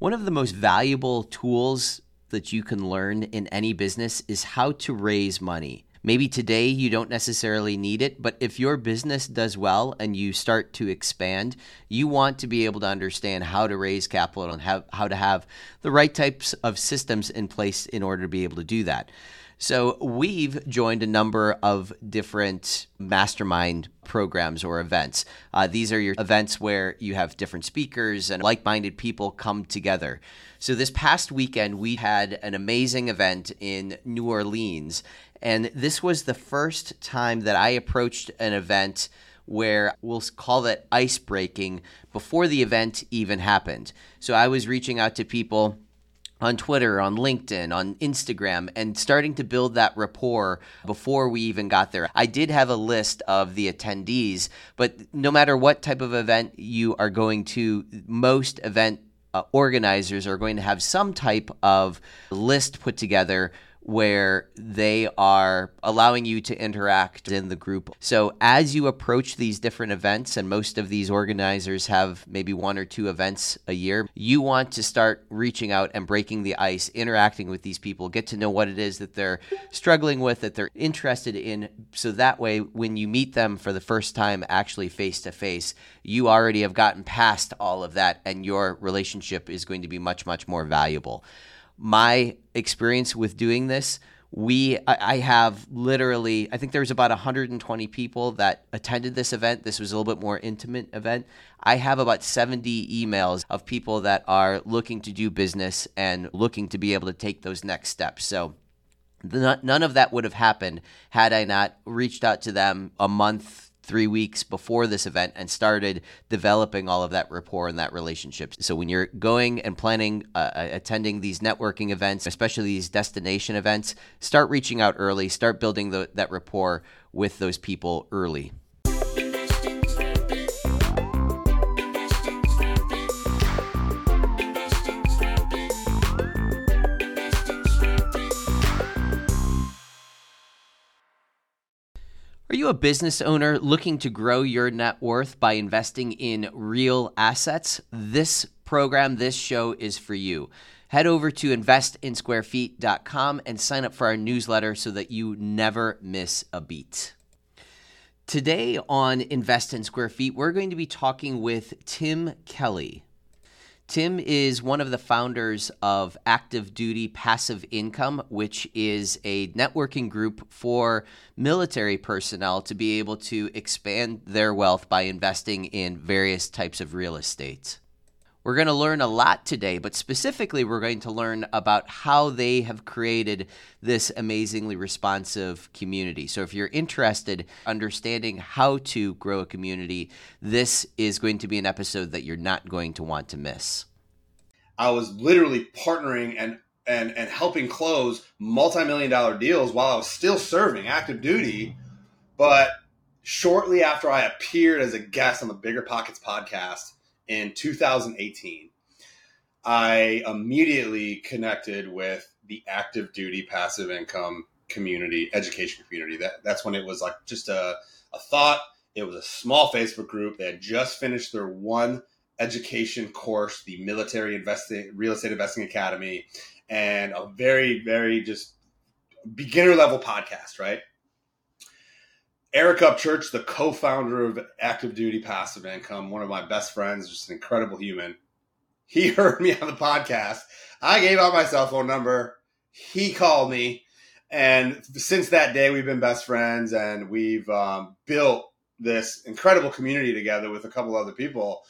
One of the most valuable tools that you can learn in any business is how to raise money. Maybe today you don't necessarily need it, but if your business does well and you start to expand, you want to be able to understand how to raise capital and have, how to have the right types of systems in place in order to be able to do that. So we've joined a number of different mastermind programs or events. Uh, these are your events where you have different speakers and like minded people come together. So this past weekend, we had an amazing event in New Orleans. And this was the first time that I approached an event where we'll call it ice breaking before the event even happened. So I was reaching out to people on Twitter, on LinkedIn, on Instagram, and starting to build that rapport before we even got there. I did have a list of the attendees, but no matter what type of event you are going to, most event uh, organizers are going to have some type of list put together where they are allowing you to interact in the group. So, as you approach these different events, and most of these organizers have maybe one or two events a year, you want to start reaching out and breaking the ice, interacting with these people, get to know what it is that they're struggling with, that they're interested in. So that way, when you meet them for the first time, actually face to face, you already have gotten past all of that, and your relationship is going to be much, much more valuable my experience with doing this, we I, have literally I think there was about 120 people that attended this event. This was a little bit more intimate event. I have about 70 emails of people that are looking to do business and looking to be able to take those next steps. So none of that would have happened had I not reached out to them a month three weeks before this event and started developing all of that rapport and that relationship. So when you're going and planning, uh, uh, attending these networking events, especially these destination events, start reaching out early, start building the, that rapport with those people early. You a business owner looking to grow your net worth by investing in real assets? This program, this show is for you. Head over to investinsquarefeet.com and sign up for our newsletter so that you never miss a beat. Today on Invest in Square Feet, we're going to be talking with Tim Kelly. Tim is one of the founders of Active Duty Passive Income, which is a networking group for military personnel to be able to expand their wealth by investing in various types of real estate. We're going to learn a lot today, but specifically, we're going to learn about how they have created this amazingly responsive community. So, if you're interested in understanding how to grow a community, this is going to be an episode that you're not going to want to miss. I was literally partnering and and and helping close multi-million dollar deals while I was still serving active duty, but shortly after I appeared as a guest on the Bigger Pockets podcast in 2018, I immediately connected with the active duty passive income community, education community. That that's when it was like just a, a thought. It was a small Facebook group. They had just finished their one education course, the Military Investing Real Estate Investing Academy, and a very, very just beginner level podcast, right? Eric Upchurch, the co-founder of Active Duty Passive Income, one of my best friends, just an incredible human. He heard me on the podcast. I gave out my cell phone number. He called me, and since that day, we've been best friends, and we've um, built this incredible community together with a couple other people.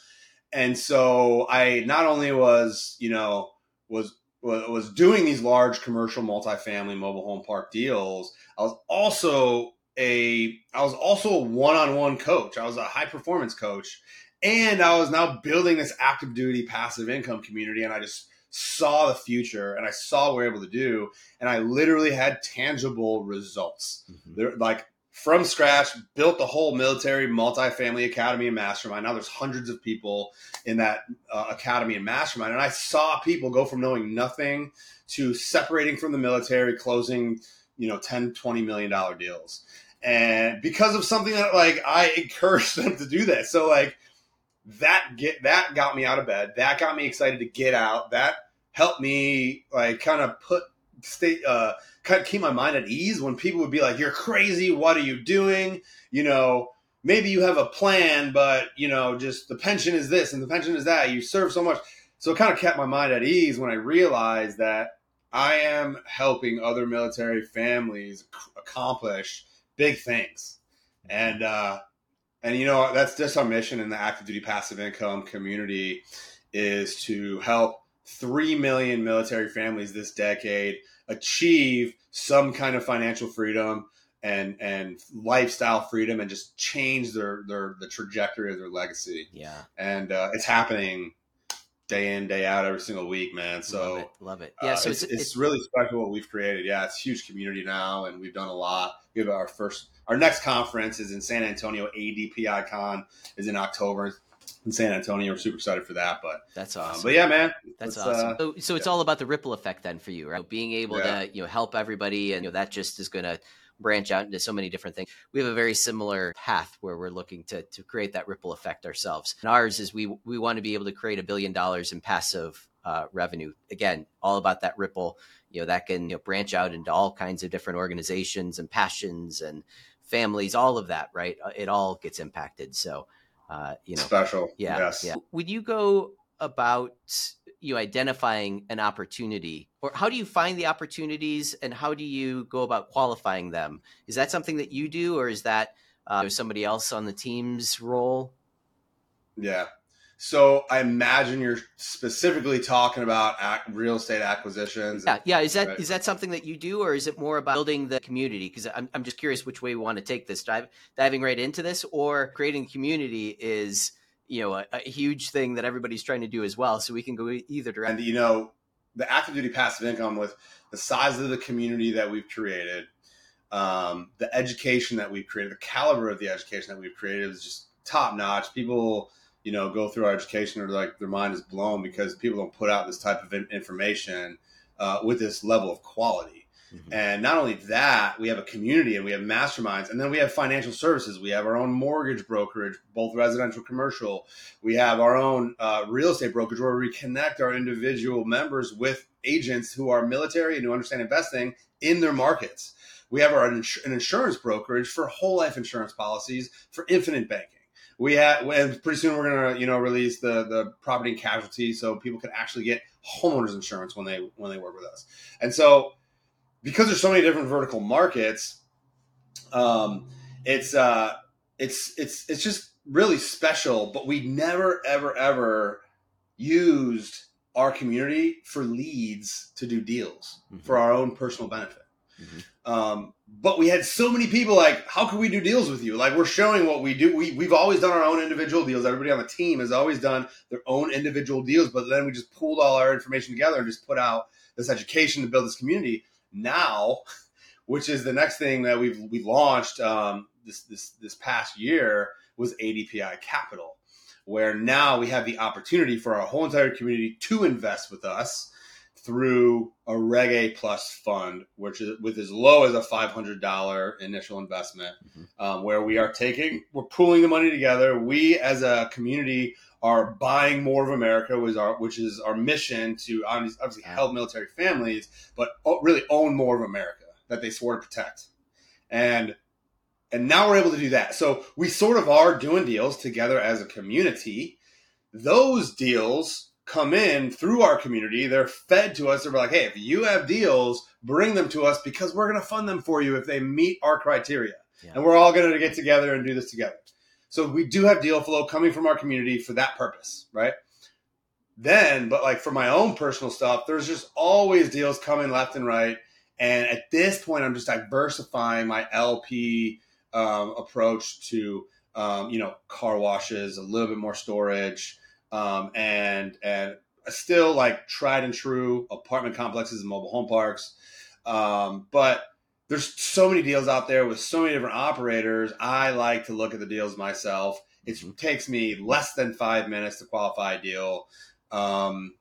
And so I not only was you know was was doing these large commercial multifamily mobile home park deals, I was also a I was also a one-on-one coach. I was a high performance coach and I was now building this active duty passive income community and I just saw the future and I saw what we are able to do and I literally had tangible results. Mm-hmm. There like from scratch, built the whole military multifamily academy and mastermind. Now there's hundreds of people in that uh, academy and mastermind. And I saw people go from knowing nothing to separating from the military, closing, you know, 10, 20 million dollar deals. And because of something that like I encouraged them to do that. So like that get that got me out of bed. That got me excited to get out. That helped me like kind of put stay uh kind of keep my mind at ease when people would be like, "You're crazy. What are you doing?" You know, maybe you have a plan, but you know, just the pension is this and the pension is that. You serve so much, so it kind of kept my mind at ease when I realized that I am helping other military families accomplish big things, and uh, and you know that's just our mission in the active duty passive income community is to help three million military families this decade achieve some kind of financial freedom and and lifestyle freedom and just change their their the trajectory of their legacy. Yeah, and uh, it's happening day in day out every single week, man. So love it. Love it. Yeah, uh, so it's, it's, it's, really special what we've created. Yeah, it's a huge community now, and we've done a lot. We have our first, our next conference is in San Antonio. ADPI Con is in October in San Antonio. We're super excited for that. But that's um, awesome. but yeah, man, that's awesome. Uh, so, so it's yeah. all about the ripple effect then for you, right? Being able yeah. to you know help everybody, and you know that just is going to branch out into so many different things. We have a very similar path where we're looking to to create that ripple effect ourselves. And ours is we we want to be able to create a billion dollars in passive uh, revenue. Again, all about that ripple. You know that can you know, branch out into all kinds of different organizations and passions and families. All of that, right? Uh, it all gets impacted. So. Uh, you know, special. Yeah, yes. yeah. Would you go about you identifying an opportunity? Or how do you find the opportunities and how do you go about qualifying them? Is that something that you do or is that uh, somebody else on the team's role? Yeah. So i imagine you're specifically talking about ac- real estate acquisitions yeah yeah. Is that right? is that something that you do or is it more about building the community? Because I'm, I'm just curious which way we want to take this dive, diving right into this or creating community is you know a, a, huge thing that everybody's trying to do as well. So we can go either direction. And you know, the active duty passive income with the size of the community that we've created, um, the education that we've created, the caliber of the education that we've created is just top notch. People, you know, go through our education or like their mind is blown because people don't put out this type of information uh, with this level of quality. Mm-hmm. And not only that, we have a community and we have masterminds, and then we have financial services. We have our own mortgage brokerage, both residential, commercial. We have our own uh, real estate brokerage where we connect our individual members with agents who are military and who understand investing in their markets. We have our an insurance brokerage for whole life insurance policies for infinite banking. We have, and pretty soon we're gonna, you know, release the the property and casualty, so people can actually get homeowners insurance when they when they work with us. And so because there's so many different vertical markets, um, it's uh, it's it's it's just really special. But we never ever ever used our community for leads to do deals mm-hmm. for our own personal benefit. Mm-hmm. Um, but we had so many people like, how can we do deals with you? Like we're showing what we do. We, we've always done our own individual deals. Everybody on the team has always done their own individual deals, but then we just pulled all our information together and just put out this education to build this community now, which is the next thing that we've we launched um, this this this past year was ADPI Capital, where now we have the opportunity for our whole entire community to invest with us through a Reg A Plus fund, which is with as low as a five hundred dollar initial investment, mm-hmm. um, where we are taking we're pooling the money together. We as a community are buying more of America, was our which is our mission to obviously help military families, but really own more of America that they swore to protect. And and now we're able to do that. So we sort of are doing deals together as a community. Those deals come in through our community. They're fed to us. They're like, hey, if you have deals, bring them to us because we're going to fund them for you if they meet our criteria. Yeah. And we're all going to get together and do this together. So we do have deal flow coming from our community for that purpose, right? Then, but like for my own personal stuff, there's just always deals coming left and right. And at this point, I'm just diversifying my LP um, approach to, um, you know, car washes, a little bit more storage, um, and and still like tried and true apartment complexes and mobile home parks. Um, but there's so many deals out there with so many different operators. I like to look at the deals myself. It takes me less than five minutes to qualify a deal. Um,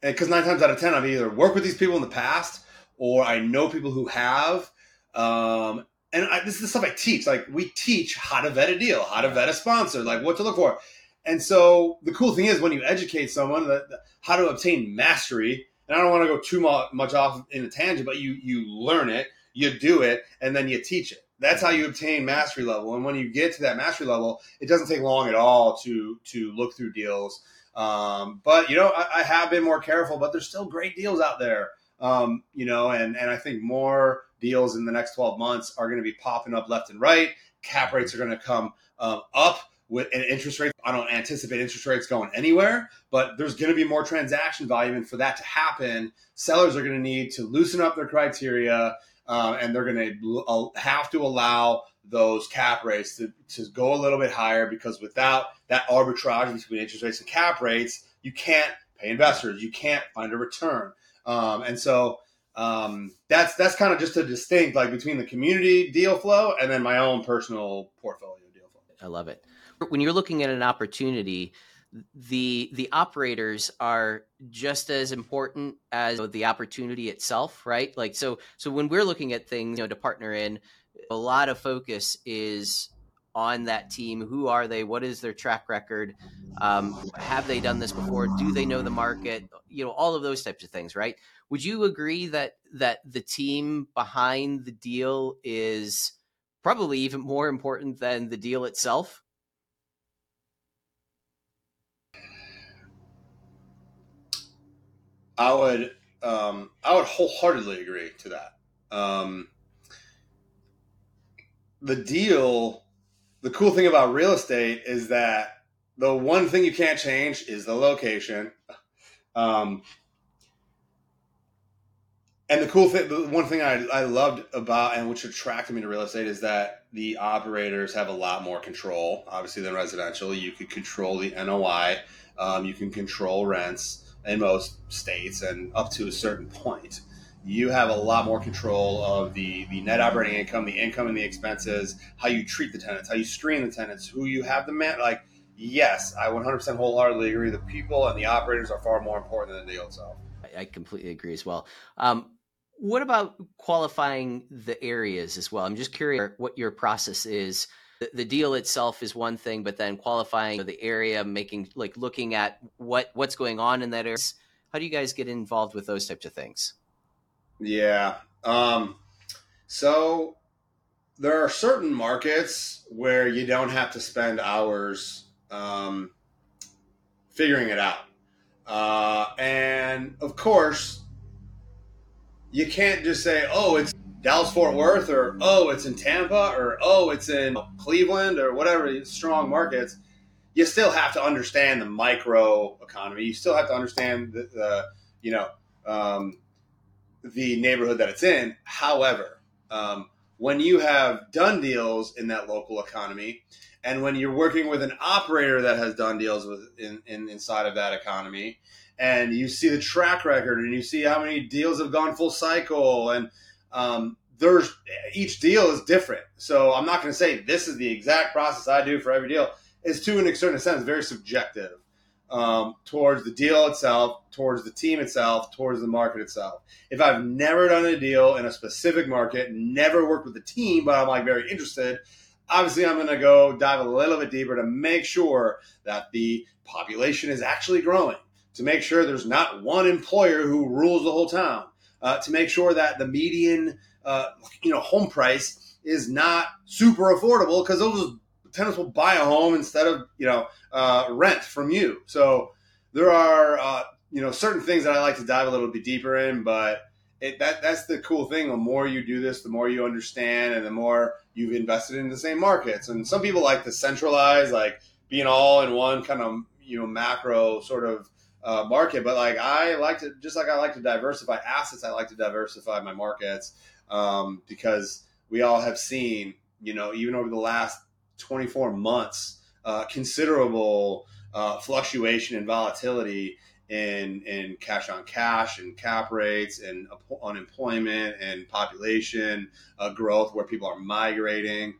because nine times out of ten, I've either worked with these people in the past or I know people who have. Um, and I, this is the stuff I teach. Like we teach how to vet a deal, how to vet a sponsor, like what to look for. And so the cool thing is when you educate someone that, that how to obtain mastery, and I don't want to go too much off in a tangent, but you you learn it, you do it, and then you teach it. That's how you obtain mastery level. And when you get to that mastery level, it doesn't take long at all to to look through deals. Um, but you know, I, I, have been more careful, but there's still great deals out there. Um, you know, and and I think more deals in the next 12 months are going to be popping up left and right. Cap rates are going to come um, up with an interest rate. I don't anticipate interest rates going anywhere, but there's going to be more transaction volume. And for that to happen, sellers are going to need to loosen up their criteria uh, and they're going to have to allow those cap rates to, to go a little bit higher because without that arbitrage between interest rates and cap rates, you can't pay investors, you can't find a return. Um, and so um, that's that's kind of just a distinct like between the community deal flow and then my own personal portfolio deal flow. I love it. When you're looking at an opportunity, the the operators are just as important as the opportunity itself, right? Like so so when we're looking at things, you know, to partner in, a lot of focus is on that team. Who are they? What is their track record? Um, have they done this before? Do they know the market? You know, all of those types of things, right? Would you agree that that the team behind the deal is probably even more important than the deal itself? I would um, I would wholeheartedly agree to that. Um, the deal, the cool thing about real estate is that the one thing you can't change is the location. Um, and the cool thing, the one thing I, I loved about and which attracted me to real estate is that the operators have a lot more control, obviously, than residential. You can control the NOI, um, you can control rents in most states, and up to a certain point you have a lot more control of the, the net operating income, the income and the expenses, how you treat the tenants, how you screen the tenants, who you have the man. Like, yes, I 100% wholeheartedly agree. The people and the operators are far more important than the deal itself. I completely agree as well. Um, what about qualifying the areas as well? I'm just curious what your process is. The, deal itself is one thing, but then qualifying the area, making like looking at what what's going on in that area. How do you guys get involved with those types of things? Yeah. Um, so there are certain markets where you don't have to spend hours um, figuring it out. Uh, and of course, you can't just say, oh, it's Dallas Fort Worth, or oh, it's in Tampa, or oh, it's in Cleveland, or whatever strong markets. You still have to understand the micro economy. You still have to understand the, the you know, um, the neighborhood that it's in. However, um, when you have done deals in that local economy, and when you're working with an operator that has done deals with in, in inside of that economy, and you see the track record, and you see how many deals have gone full cycle, and um, there's each deal is different. So I'm not going to say this is the exact process I do for every deal. It's to an extent very subjective um, towards the deal itself, towards the team itself, towards the market itself. If I've never done a deal in a specific market, never worked with the team, but I'm like very interested, obviously I'm going to go dive a little bit deeper to make sure that the population is actually growing, to make sure there's not one employer who rules the whole town, uh, to make sure that the median, uh, you know, home price is not super affordable because those tenants will buy a home instead of you know uh, rent from you. So there are uh, you know certain things that I like to dive a little bit deeper in, but it, that that's the cool thing. The more you do this, the more you understand, and the more you've invested in the same markets. And some people like to centralize, like being all in one kind of you know macro sort of uh, market. But like I like to, just like I like to diversify assets, I like to diversify my markets um, because we all have seen, you know, even over the last 24 months, uh, considerable uh, fluctuation and volatility in in cash on cash and cap rates and unemployment and population uh, growth where people are migrating.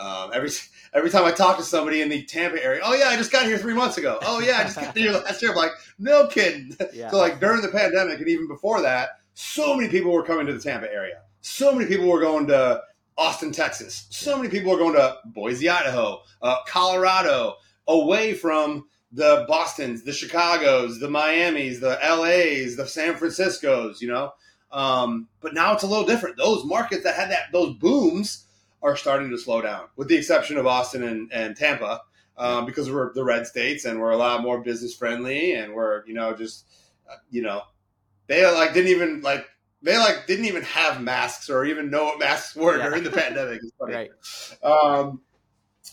Um, every every time I talk to somebody in the Tampa area, oh yeah, I just got here three months ago. Oh yeah, I just got here last year. I'm like, no kidding. Yeah. So like during the pandemic and even before that, so many people were coming to the Tampa area. So many people were going to Austin, Texas. So many people were going to Boise, Idaho, uh, Colorado, away from the Boston's, the Chicago's, the Miami's, the LA's, the San Francisco's, you know. Um, but now it's a little different. Those markets that had that those booms are starting to slow down, with the exception of Austin and, and Tampa, um, because we're the red states and we're a lot more business friendly and we're you know just uh, you know they like didn't even like they like didn't even have masks or even know what masks were yeah. during the pandemic. Right. Um,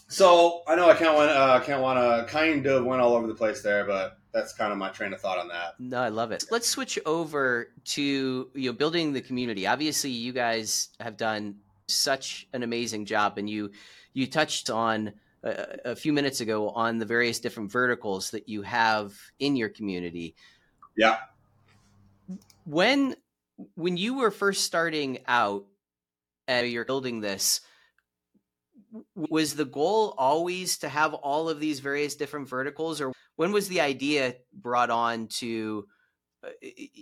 so I know I can't want uh, can't want to kind of went all over the place there, but that's kind of my train of thought on that. No, I love it. Let's switch over to you know building the community. Obviously, you guys have done such an amazing job, and you you touched on a, a few minutes ago on the various different verticals that you have in your community. Yeah. When when you were first starting out and you're building this was the goal always to have all of these various different verticals or when was the idea brought on to uh, Uh,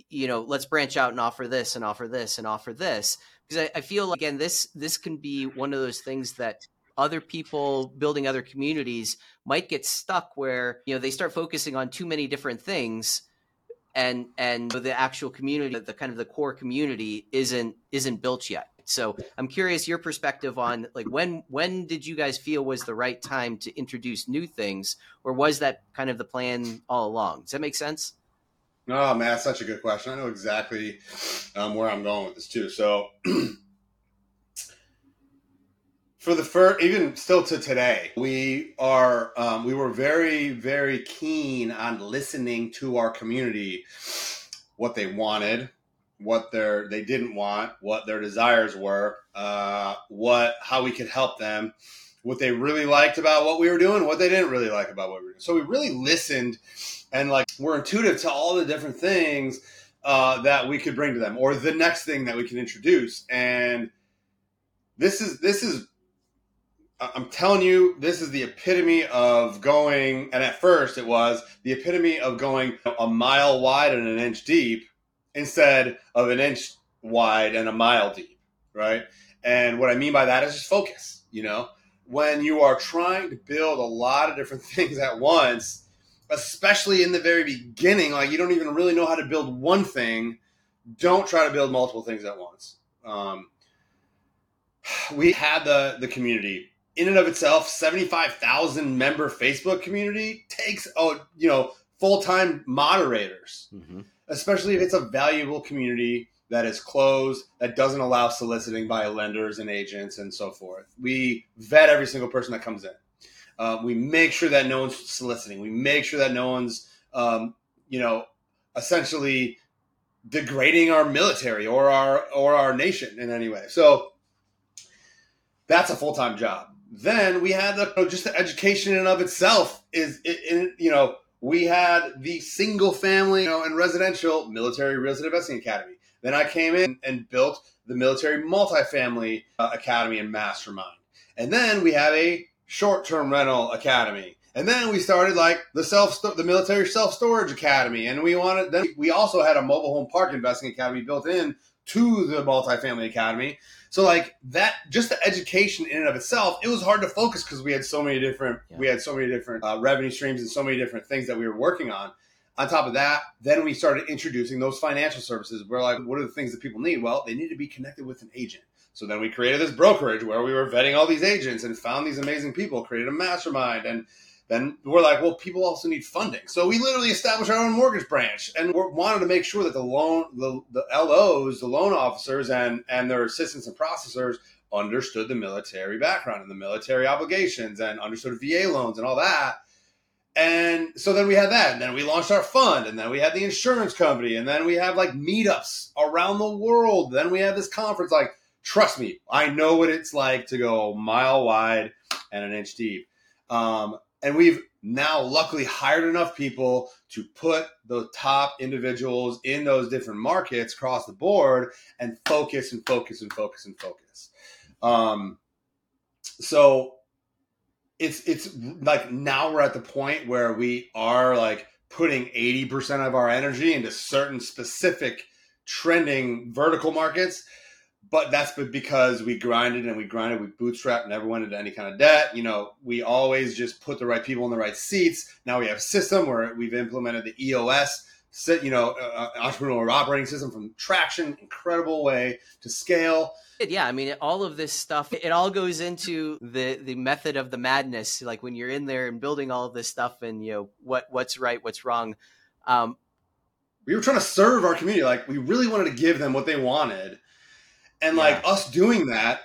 you know let's branch out and offer this and offer this and offer this. Because I, I, feel like again this this can be one of those things that other people building other communities might get stuck where you know they start focusing on too many different things and and the actual community the kind of the core community isn't isn't built yet. So i'm curious your perspective on like when when did you guys feel was the right time to introduce new things or was that kind of the plan all along? Does that make sense oh man that's such a good question. I know exactly um, where i'm going with this too. So for the first, even still to today, we are um, we were very very keen on listening to our community, what they wanted, what their they didn't want, what their desires were, uh, what how we could help them, what they really liked about what we were doing, what they didn't really like about what we were doing. So we really listened, and like we're intuitive to all the different things uh, that we could bring to them, or the next thing that we can introduce, and this is this is I'm telling you, this is the epitome of going, and at first it was the epitome of going a mile wide and an inch deep instead of an inch wide and a mile deep, right? And what I mean by that is just focus, you know? When you are trying to build a lot of different things at once, especially in the very beginning, like you don't even really know how to build one thing, don't try to build multiple things at once. Um, we had the the community in and of itself, 75,000 member Facebook community takes, oh, you know, full time moderators, mm-hmm. especially if it's a valuable community that is closed, that doesn't allow soliciting by lenders and agents and so forth. We vet every single person that comes in. Uh, we make sure that no one's soliciting. We make sure that no one's, um, you know, essentially degrading our military or our or our nation in any way. So that's a full time job. Then we had the just the education in and of itself is you know we had the single family you know, and residential military real estate investing academy. Then I came in and built the military multifamily uh, academy and mastermind. And then we had a short-term rental academy. And then we started like the self the military self storage academy, and we wanted. Then we also had a mobile home park investing academy built in to the multifamily academy. So like that, just the education in and of itself, it was hard to focus because we had so many different, yeah. we had so many different uh, revenue streams and so many different things that we were working on. On top of that, then we started introducing those financial services. We're like, what are the things that people need? Well, they need to be connected with an agent. So then we created this brokerage where we were vetting all these agents and found these amazing people, created a mastermind, and then we're like, well, people also need funding. So we literally established our own mortgage branch and wanted to make sure that the loan, the, the LOs, the loan officers, and and their assistants and processors understood the military background and the military obligations and understood VA loans and all that. And so then we had that, and then we launched our fund, and then we had the insurance company, and then we have like meetups around the world. Then we have this conference. Like, trust me, I know what it's like to go mile wide and an inch deep. Um, and we've now luckily hired enough people to put the top individuals in those different markets across the board and focus and focus and focus and focus. Um, so it's it's like now we're at the point where we are like putting 80% of our energy into certain specific trending vertical markets but that's because we grinded and we grinded, we bootstrapped, never went into any kind of debt. You know, we always just put the right people in the right seats. Now we have a system where we've implemented the EOS, you know, uh, uh, entrepreneurial operating system from traction, incredible way to scale. Yeah, I mean, all of this stuff, it all goes into the the method of the madness. Like when you're in there and building all of this stuff, and you know what what's right, what's wrong. Um, we were trying to serve our community. Like we really wanted to give them what they wanted, and yeah. like us doing that,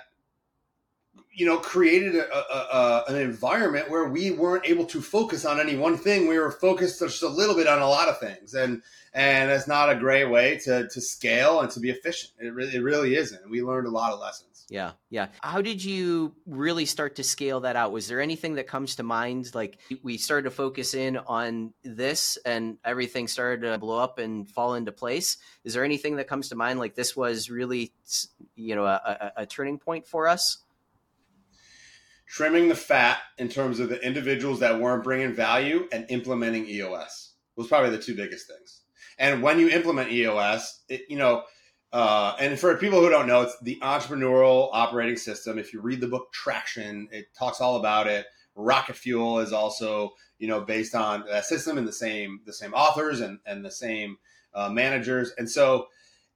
you know, created a, a, a, an environment where we weren't able to focus on any one thing. We were focused just a little bit on a lot of things, and and it's not a great way to to scale and to be efficient. It really, it really isn't. We learned a lot of lessons. Yeah, yeah. How did you really start to scale that out? Was there anything that comes to mind? Like we started to focus in on this, and everything started to blow up and fall into place. Is there anything that comes to mind? Like this was really, you know, a turning point for us trimming the fat in terms of the individuals that weren't bringing value and implementing EOS was probably the two biggest things. And when you implement EOS, it, you know, uh, and for people who don't know, it's the entrepreneurial operating system. If you read the book Traction, it talks all about it. Rocket Fuel is also, you know, based on that system and the same the same authors and and the same uh, managers. And so,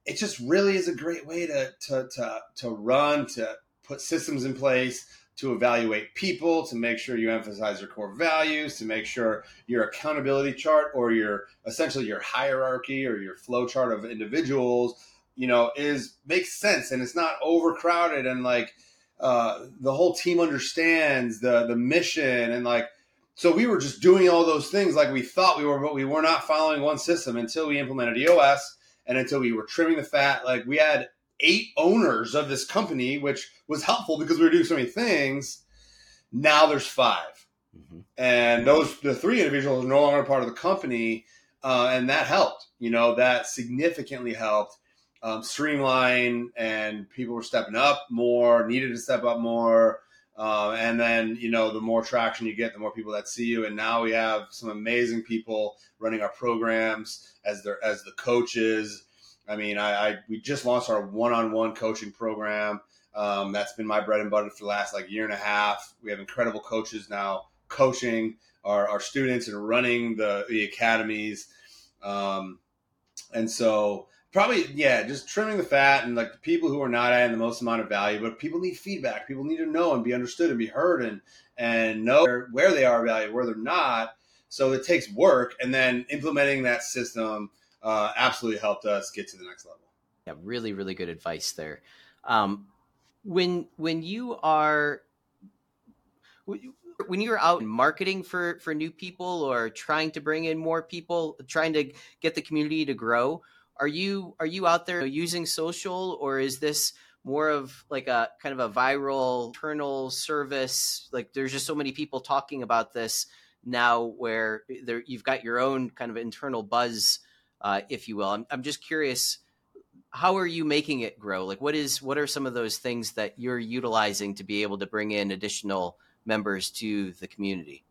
it just really is a great way to to to to run to put systems in place to evaluate people, to make sure you emphasize your core values, to make sure your accountability chart or your essentially your hierarchy or your flow chart of individuals, you know, is makes sense and it's not overcrowded and like uh, the whole team understands the the mission and like so we were just doing all those things like we thought we were, but we were not following one system until we implemented EOS and until we were trimming the fat. Like we had eight owners of this company, which was helpful because we were doing so many things. Now there's 5 mm-hmm. and those the three individuals are no longer part of the company, uh, and that helped. You know that significantly helped um, streamline, and people were stepping up more, needed to step up more. Uh, and then you know the more traction you get the more people that see you and now we have some amazing people running our programs as their as the coaches I mean, I, I we just launched our one-on-one coaching program. Um, that's been my bread and butter for the last like year and a half. We have incredible coaches now coaching our, our students and running the, the academies. Um, and so probably, yeah, just trimming the fat and like the people who are not adding the most amount of value, but people need feedback. People need to know and be understood and be heard and, and know where, where they are valued, where they're not. So it takes work and then implementing that system – uh, absolutely helped us get to the next level. Yeah, really, really good advice there. Um, when when you are when you're out marketing for for new people or trying to bring in more people, trying to get the community to grow, are you are you out there using social or is this more of like a kind of a viral internal service? Like there's just so many people talking about this now where there you've got your own kind of internal buzz uh, if you will. I'm, I'm just curious, how are you making it grow? Like, what is what are some of those things that you're utilizing to be able to bring in additional members to the community?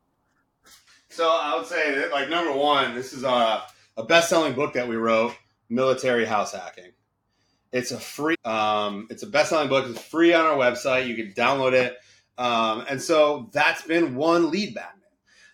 So I would say that, like number one, this is a, a best-selling book that we wrote, Military House Hacking. It's a free, um, it's a best-selling book. It's free on our website. You can download it, um, and so that's been one lead magnet.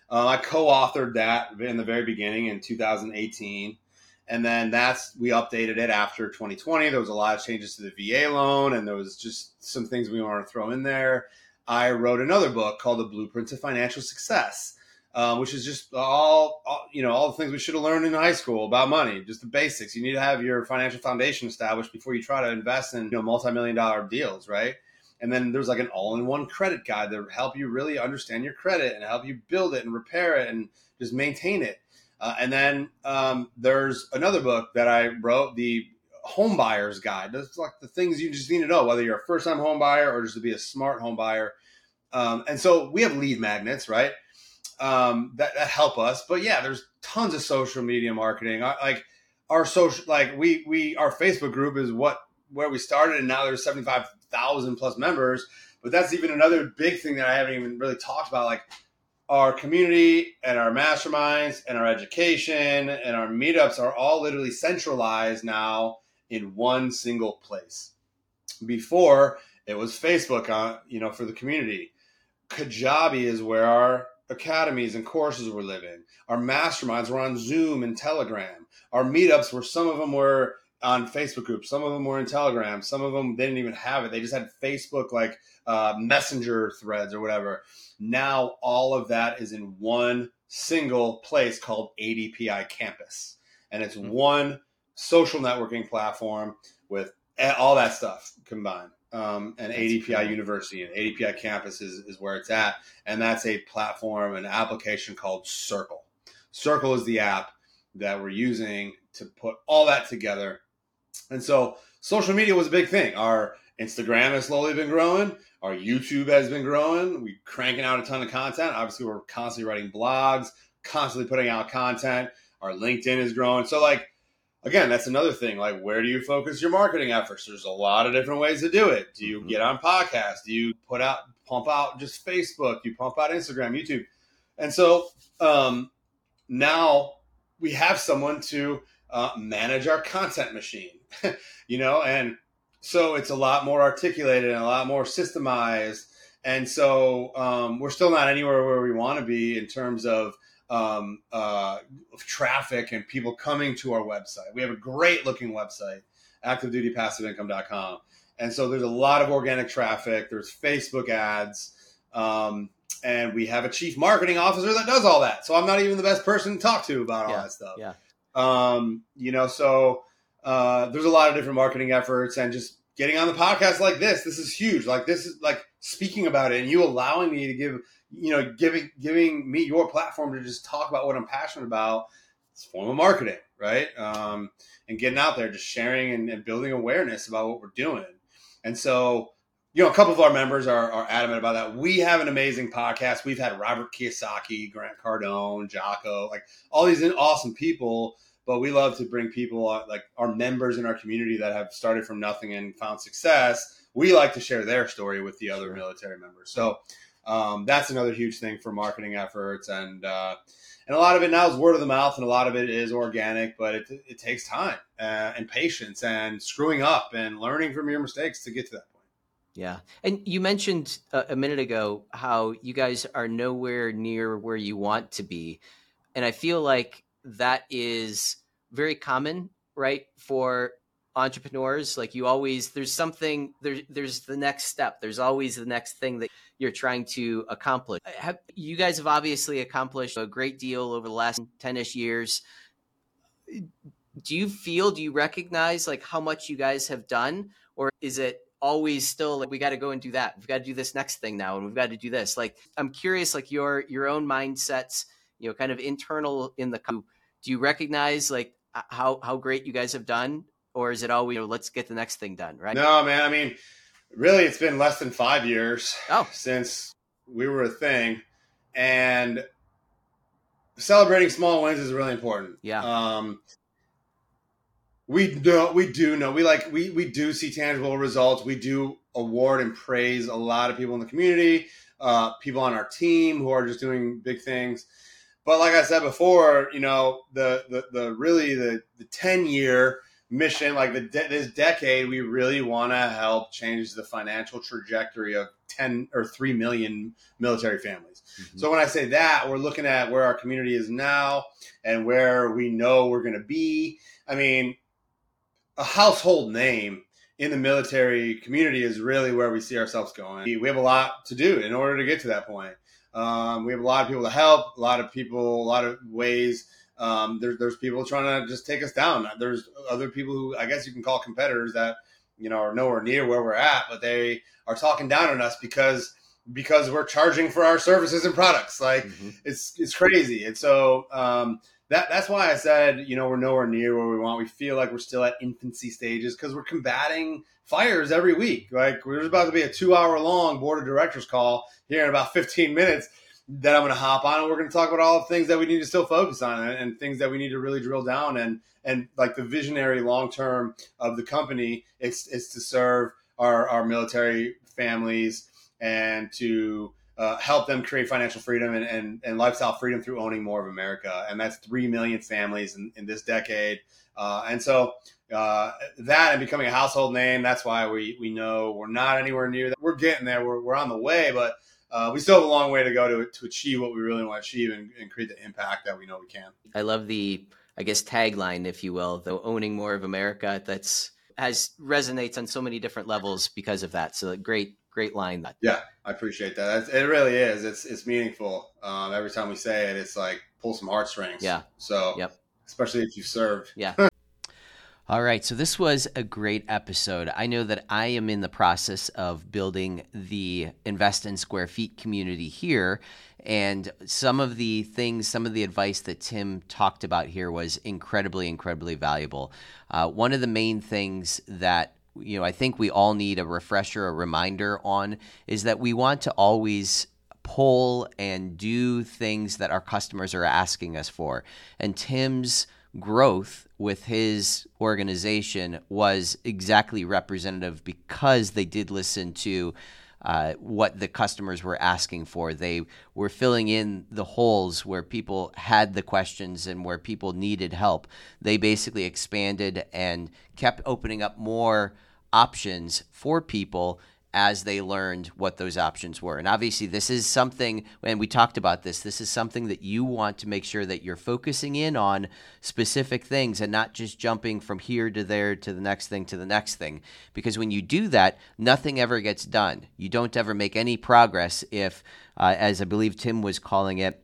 Uh, I co-authored that in the very beginning in 2018. And then that's we updated it after 2020. There was a lot of changes to the VA loan, and there was just some things we want to throw in there. I wrote another book called The Blueprint to Financial Success, um, which is just all, all, you know all the things we should have learned in high school about money, just the basics. You need to have your financial foundation established before you try to invest in you know multi-million dollar deals, right? And then there's like an all-in-one credit guide that help you really understand your credit and help you build it and repair it and just maintain it. Uh, and then um, there's another book that I wrote, the Home Buyer's Guide. That's like the things you just need to know, whether you're a first time home buyer or just to be a smart home buyer. Um, and so we have lead magnets, right? Um, that, that, help us. But yeah, there's tons of social media marketing. I, like our social, like we we our Facebook group is what where we started, and now there's seventy five thousand plus members. But that's even another big thing that I haven't even really talked about. Like our community and our masterminds and our education and our meetups are all literally centralized now in one single place. Before it was Facebook on, you know, for the community. Kajabi is where our academies and courses were living. Our masterminds were on Zoom and Telegram. Our meetups were some of them were on Facebook groups, some of them were in Telegram, some of them didn't even have it. They just had Facebook like uh, messenger threads or whatever. Now all of that is in one single place called ADPI Campus, and it's mm-hmm. one social networking platform with all that stuff combined um, and ADPI cool. University and ADPI Campus is, is where it's at. And that's a platform, an application called Circle. Circle is the app that we're using to put all that together. And so social media was a big thing. Our Instagram has slowly been growing. Our YouTube has been growing. We're cranking out a ton of content. Obviously, we're constantly writing blogs, constantly putting out content. Our LinkedIn is growing. So, like, again, that's another thing. Like, where do you focus your marketing efforts? There's a lot of different ways to do it. Do you mm-hmm. get on podcasts? Do you put out, pump out just Facebook? You pump out Instagram, YouTube. And so um, now we have someone to uh, manage our content machine, you know, and so it's a lot more articulated and a lot more systemized. And so um, we're still not anywhere where we want to be in terms of um, uh, traffic and people coming to our website. We have a great looking website, activedutypassiveincome.com. And so there's a lot of organic traffic. There's Facebook ads. Um, and we have a chief marketing officer that does all that. So I'm not even the best person to talk to about all yeah, that stuff. Yeah. Um, you know, so uh, there's a lot of different marketing efforts and just getting on the podcast like this. This is huge. Like this is like speaking about it and you allowing me to give you know, giving giving me your platform to just talk about what I'm passionate about. It's form of marketing, right? Um, and getting out there, just sharing and, and, building awareness about what we're doing. And so, you know, a couple of our members are, are adamant about that. We have an amazing podcast. We've had Robert Kiyosaki, Grant Cardone, Jocko, like all these awesome people. But we love to bring people uh, like our members in our community that have started from nothing and found success. We like to share their story with the other military members. So um, that's another huge thing for marketing efforts and uh, and a lot of it now is word of the mouth and a lot of it is organic but it, it takes time uh, and patience and screwing up and learning from your mistakes to get to that yeah. And you mentioned a, a minute ago how you guys are nowhere near where you want to be. And i feel like that is very common right for entrepreneurs. Like you always there's something there's there's the next step. There's always the next thing that you're trying to accomplish. Uh, have, you guys have obviously accomplished a great deal over the last 10ish years. Do you feel do you recognize like how much you guys have done? Or is it always still like we got to go and do that we've got to do this next thing now and we've got to do this like i'm curious like your your own mindsets you know kind of internal in the do you recognize like how how great you guys have done or is it always you know, let's get the next thing done? Right? No, man. I mean, really, it's been less than five years oh. since we were a thing, and celebrating small wins is really important. Yeah. Um, we do we do know we like we we do see tangible results. We do award and praise a lot of people in the community, uh, people on our team who are just doing big things. But like I said before, you know the the, the really the the ten year mission like the de- this decade we really want to help change the financial trajectory of 10 or 3 million military families mm-hmm. so when i say that we're looking at where our community is now and where we know we're going to be i mean a household name in the military community is really where we see ourselves going we have a lot to do in order to get to that point um, we have a lot of people to help a lot of people a lot of ways um, there, there's people trying to just take us down. There's other people who I guess you can call competitors that you know are nowhere near where we're at, but they are talking down on us because because we're charging for our services and products. Like mm-hmm. it's it's crazy, and so um, that that's why I said you know we're nowhere near where we want. We feel like we're still at infancy stages because we're combating fires every week. Like there's about to be a two hour long board of directors call here in about 15 minutes that I'm going to hop on and we're going to talk about all the things that we need to still focus on and, and things that we need to really drill down and and like the visionary long term of the company is, is to serve our, our military families and to uh, help them create financial freedom and, and, and, lifestyle freedom through owning more of America. And that's 3 million families in, in this decade. Uh, and so uh, that and becoming a household name. That's why we we know we're not anywhere near that. We're getting there. We're, we're on the way, but uh, we still have a long way to go to to achieve what we really want to achieve and, and create the impact that we know we can. I love the I guess tagline, if you will, the owning more of America. That's has resonates on so many different levels because of that. So great, great line. that Yeah, I appreciate that. It really is. It's it's meaningful. Um, every time we say it, it's like pull some heartstrings. Yeah. So yep. especially if you served. Yeah. All right, so this was a great episode. I know that I am in the process of building the Invest in Square Feet community here. And some of the things, some of the advice that Tim talked about here was incredibly, incredibly valuable. Uh, one of the main things that you know I think we all need a refresher, a reminder on is that we want to always pull and do things that our customers are asking us for. And Tim's growth with his organization was exactly representative because they did listen to uh, what the customers were asking for. They were filling in the holes where people had the questions and where people needed help. They basically expanded and kept opening up more options for people as they learned what those options were. And obviously, this is something, and we talked about this, this is something that you want to make sure that you're focusing in on specific things and not just jumping from here to there to the next thing to the next thing. Because when you do that, nothing ever gets done. You don't ever make any progress if, uh, as I believe Tim was calling it,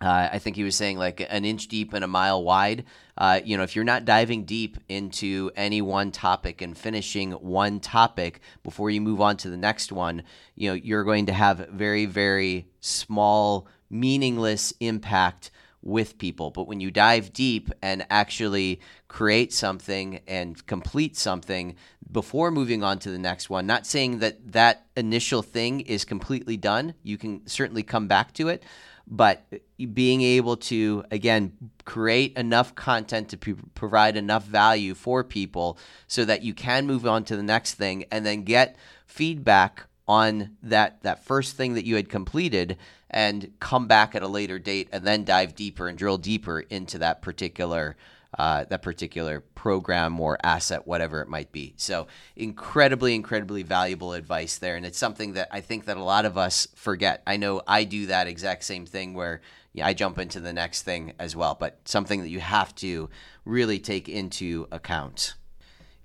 uh, I think he was saying like an inch deep and a mile wide. Uh, you know, if you're not diving deep into any one topic and finishing one topic before you move on to the next one, you know, you're going to have very, very small, meaningless impact with people. But when you dive deep and actually create something and complete something before moving on to the next one, not saying that that initial thing is completely done, you can certainly come back to it but being able to again create enough content to p- provide enough value for people so that you can move on to the next thing and then get feedback on that that first thing that you had completed and come back at a later date and then dive deeper and drill deeper into that particular uh, that particular program or asset, whatever it might be. So incredibly, incredibly valuable advice there, and it's something that I think that a lot of us forget. I know I do that exact same thing where yeah, I jump into the next thing as well, but something that you have to really take into account.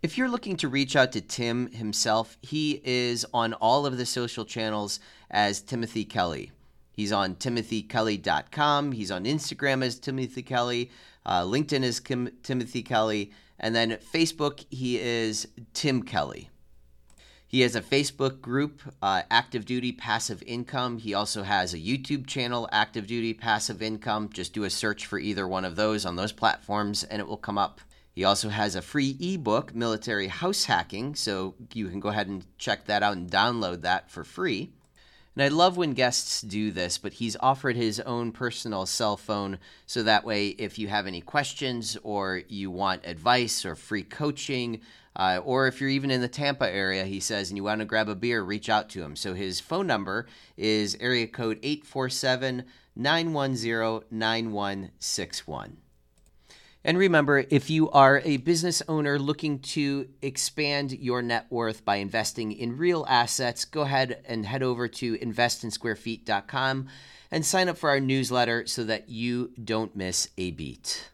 If you're looking to reach out to Tim himself, he is on all of the social channels as Timothy Kelly. He's on timothykelly.com. He's on Instagram as Timothy Kelly. Uh, LinkedIn is Kim, Timothy Kelly. And then Facebook, he is Tim Kelly. He has a Facebook group, uh, Active Duty Passive Income. He also has a YouTube channel, Active Duty Passive Income. Just do a search for either one of those on those platforms and it will come up. He also has a free ebook, Military House Hacking, so you can go ahead and check that out and download that for free. And I love when guests do this, but he's offered his own personal cell phone so that way, if you have any questions or you want advice or free coaching, uh, or if you're even in the Tampa area, he says, and you want to grab a beer, reach out to him. So his phone number is area code 847 910 9161. And remember, if you are a business owner looking to expand your net worth by investing in real assets, go ahead and head over to investinsquarefeet.com and sign up for our newsletter so that you don't miss a beat.